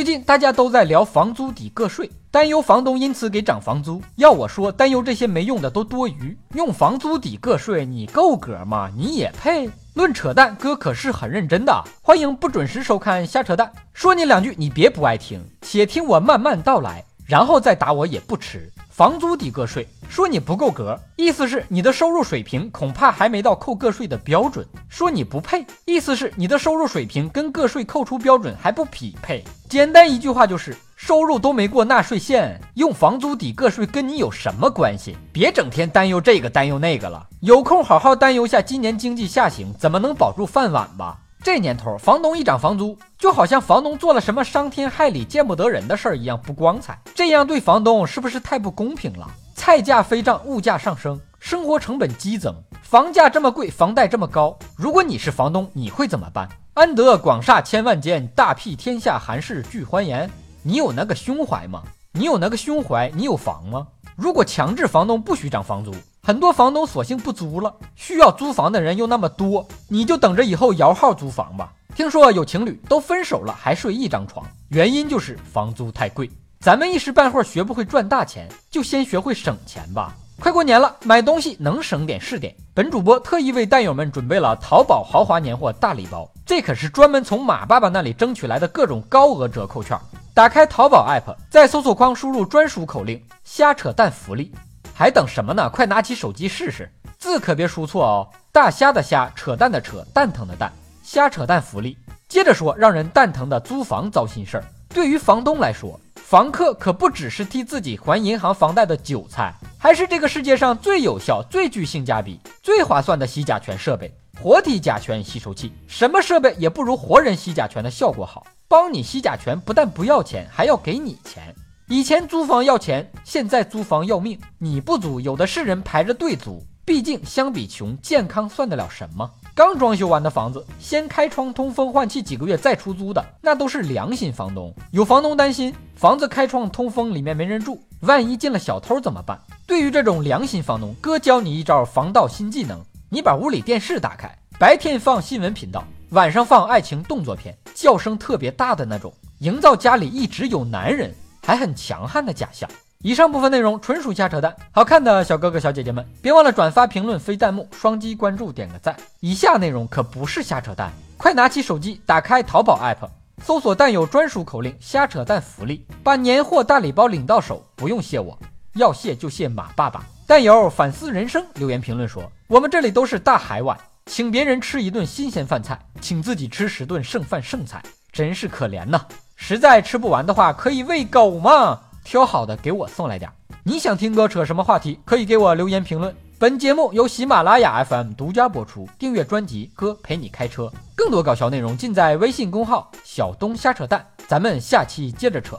最近大家都在聊房租抵个税，担忧房东因此给涨房租。要我说，担忧这些没用的都多余。用房租抵个税，你够格吗？你也配？论扯淡，哥可是很认真的。欢迎不准时收看瞎扯淡，说你两句，你别不爱听，且听我慢慢道来，然后再打我也不迟。房租抵个税，说你不够格，意思是你的收入水平恐怕还没到扣个税的标准；说你不配，意思是你的收入水平跟个税扣除标准还不匹配。简单一句话就是，收入都没过纳税线，用房租抵个税跟你有什么关系？别整天担忧这个担忧那个了，有空好好担忧下今年经济下行怎么能保住饭碗吧。这年头，房东一涨房租，就好像房东做了什么伤天害理、见不得人的事儿一样，不光彩。这样对房东是不是太不公平了？菜价飞涨，物价上升，生活成本激增，房价这么贵，房贷这么高，如果你是房东，你会怎么办？安得广厦千万间，大庇天下寒士俱欢颜？你有那个胸怀吗？你有那个胸怀，你有房吗？如果强制房东不许涨房租？很多房东索性不租了，需要租房的人又那么多，你就等着以后摇号租房吧。听说有情侣都分手了还睡一张床，原因就是房租太贵。咱们一时半会儿学不会赚大钱，就先学会省钱吧。快过年了，买东西能省点是点。本主播特意为蛋友们准备了淘宝豪华年货大礼包，这可是专门从马爸爸那里争取来的各种高额折扣券。打开淘宝 app，在搜索框输入专属口令“瞎扯淡福利”。还等什么呢？快拿起手机试试，字可别输错哦。大虾的虾，扯淡的扯，蛋疼的蛋，瞎扯淡福利。接着说，让人蛋疼的租房糟心事儿。对于房东来说，房客可不只是替自己还银行房贷的韭菜，还是这个世界上最有效、最具性价比、最划算的吸甲醛设备——活体甲醛吸收器。什么设备也不如活人吸甲醛的效果好。帮你吸甲醛，不但不要钱，还要给你钱。以前租房要钱，现在租房要命。你不租，有的是人排着队租。毕竟相比穷，健康算得了什么？刚装修完的房子，先开窗通风换气几个月再出租的，那都是良心房东。有房东担心房子开窗通风里面没人住，万一进了小偷怎么办？对于这种良心房东，哥教你一招防盗新技能：你把屋里电视打开，白天放新闻频道，晚上放爱情动作片，叫声特别大的那种，营造家里一直有男人。还很强悍的假象。以上部分内容纯属瞎扯淡，好看的小哥哥小姐姐们，别忘了转发、评论、飞弹幕、双击关注、点个赞。以下内容可不是瞎扯淡，快拿起手机，打开淘宝 app，搜索蛋友专属口令“瞎扯淡福利”，把年货大礼包领到手。不用谢我，要谢就谢马爸爸。蛋友反思人生，留言评论说：我们这里都是大海碗，请别人吃一顿新鲜饭菜，请自己吃十顿剩饭剩菜，真是可怜呐。实在吃不完的话，可以喂狗嘛？挑好的给我送来点。你想听哥扯什么话题，可以给我留言评论。本节目由喜马拉雅 FM 独家播出，订阅专辑哥陪你开车，更多搞笑内容尽在微信公号小东瞎扯淡。咱们下期接着扯。